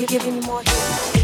we're giving you more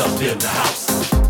up in the house.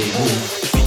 Heat. yeah.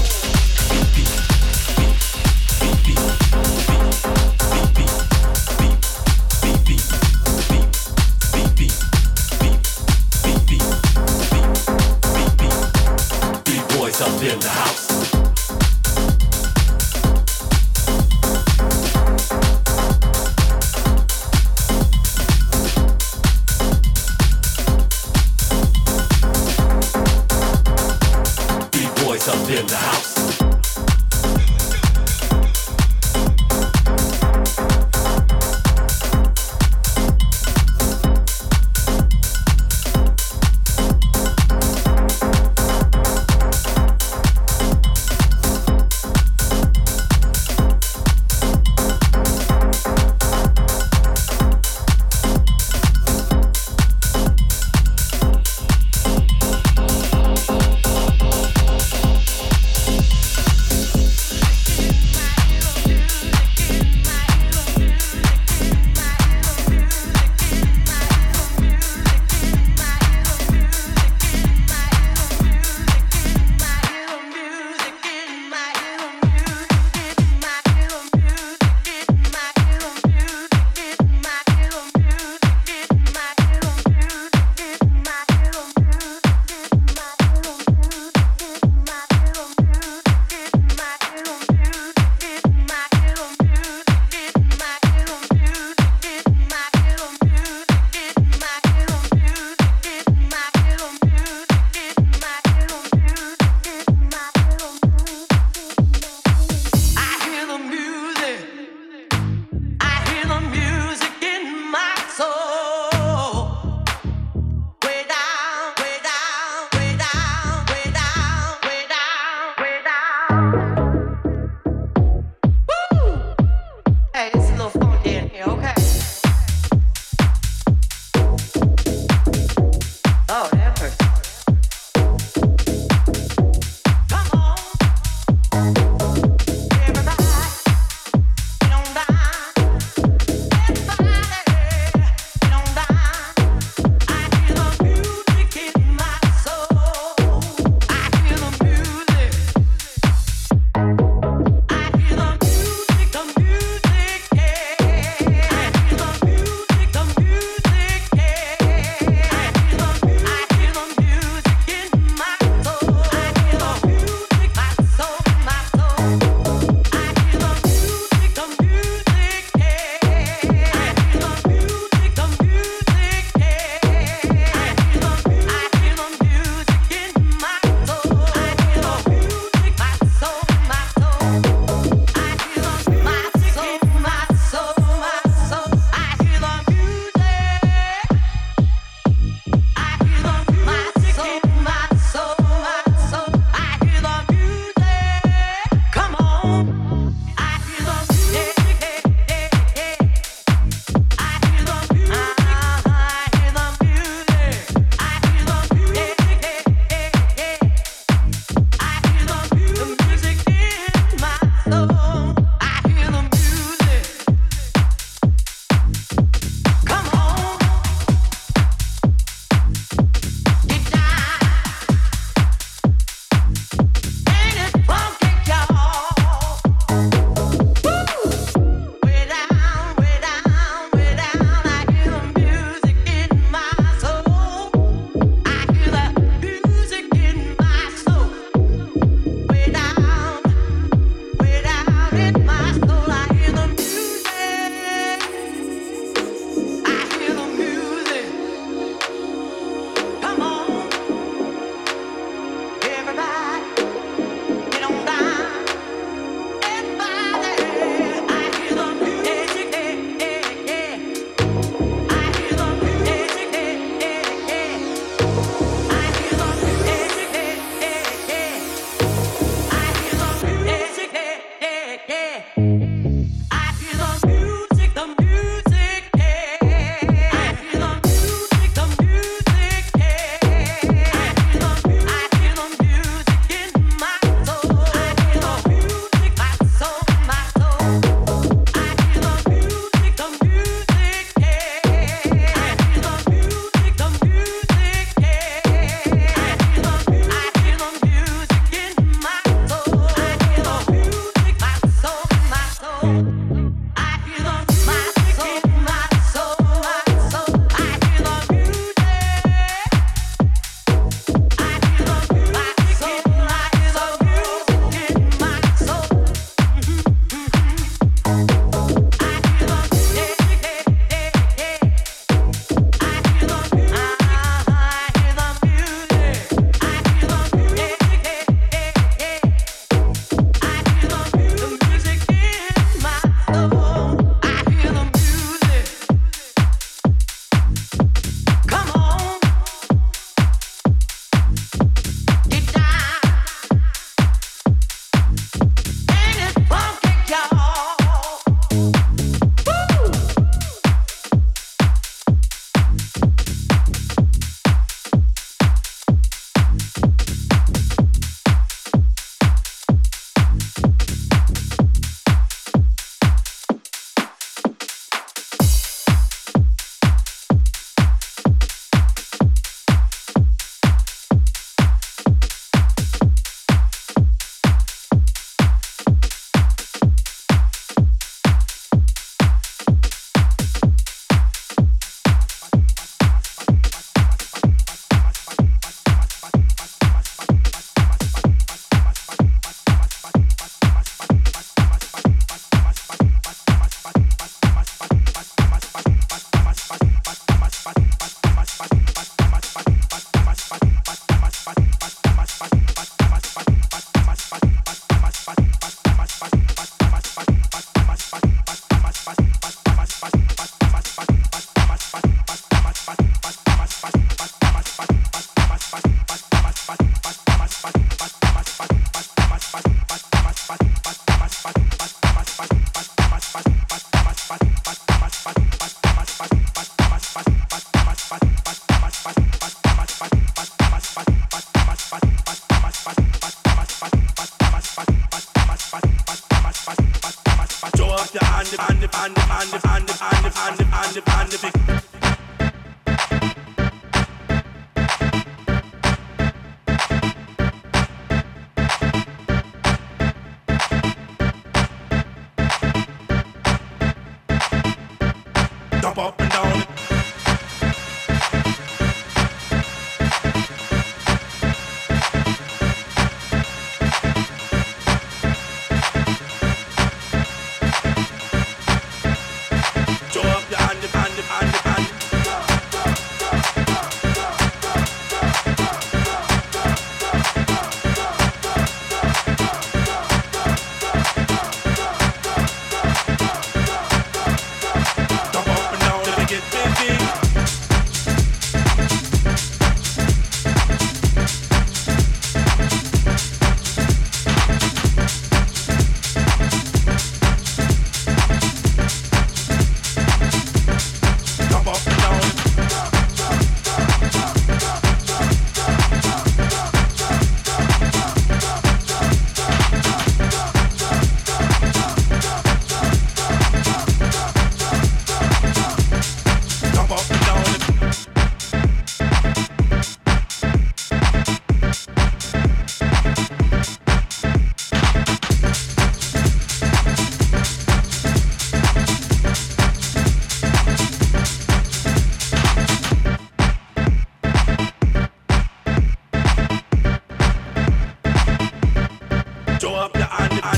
up the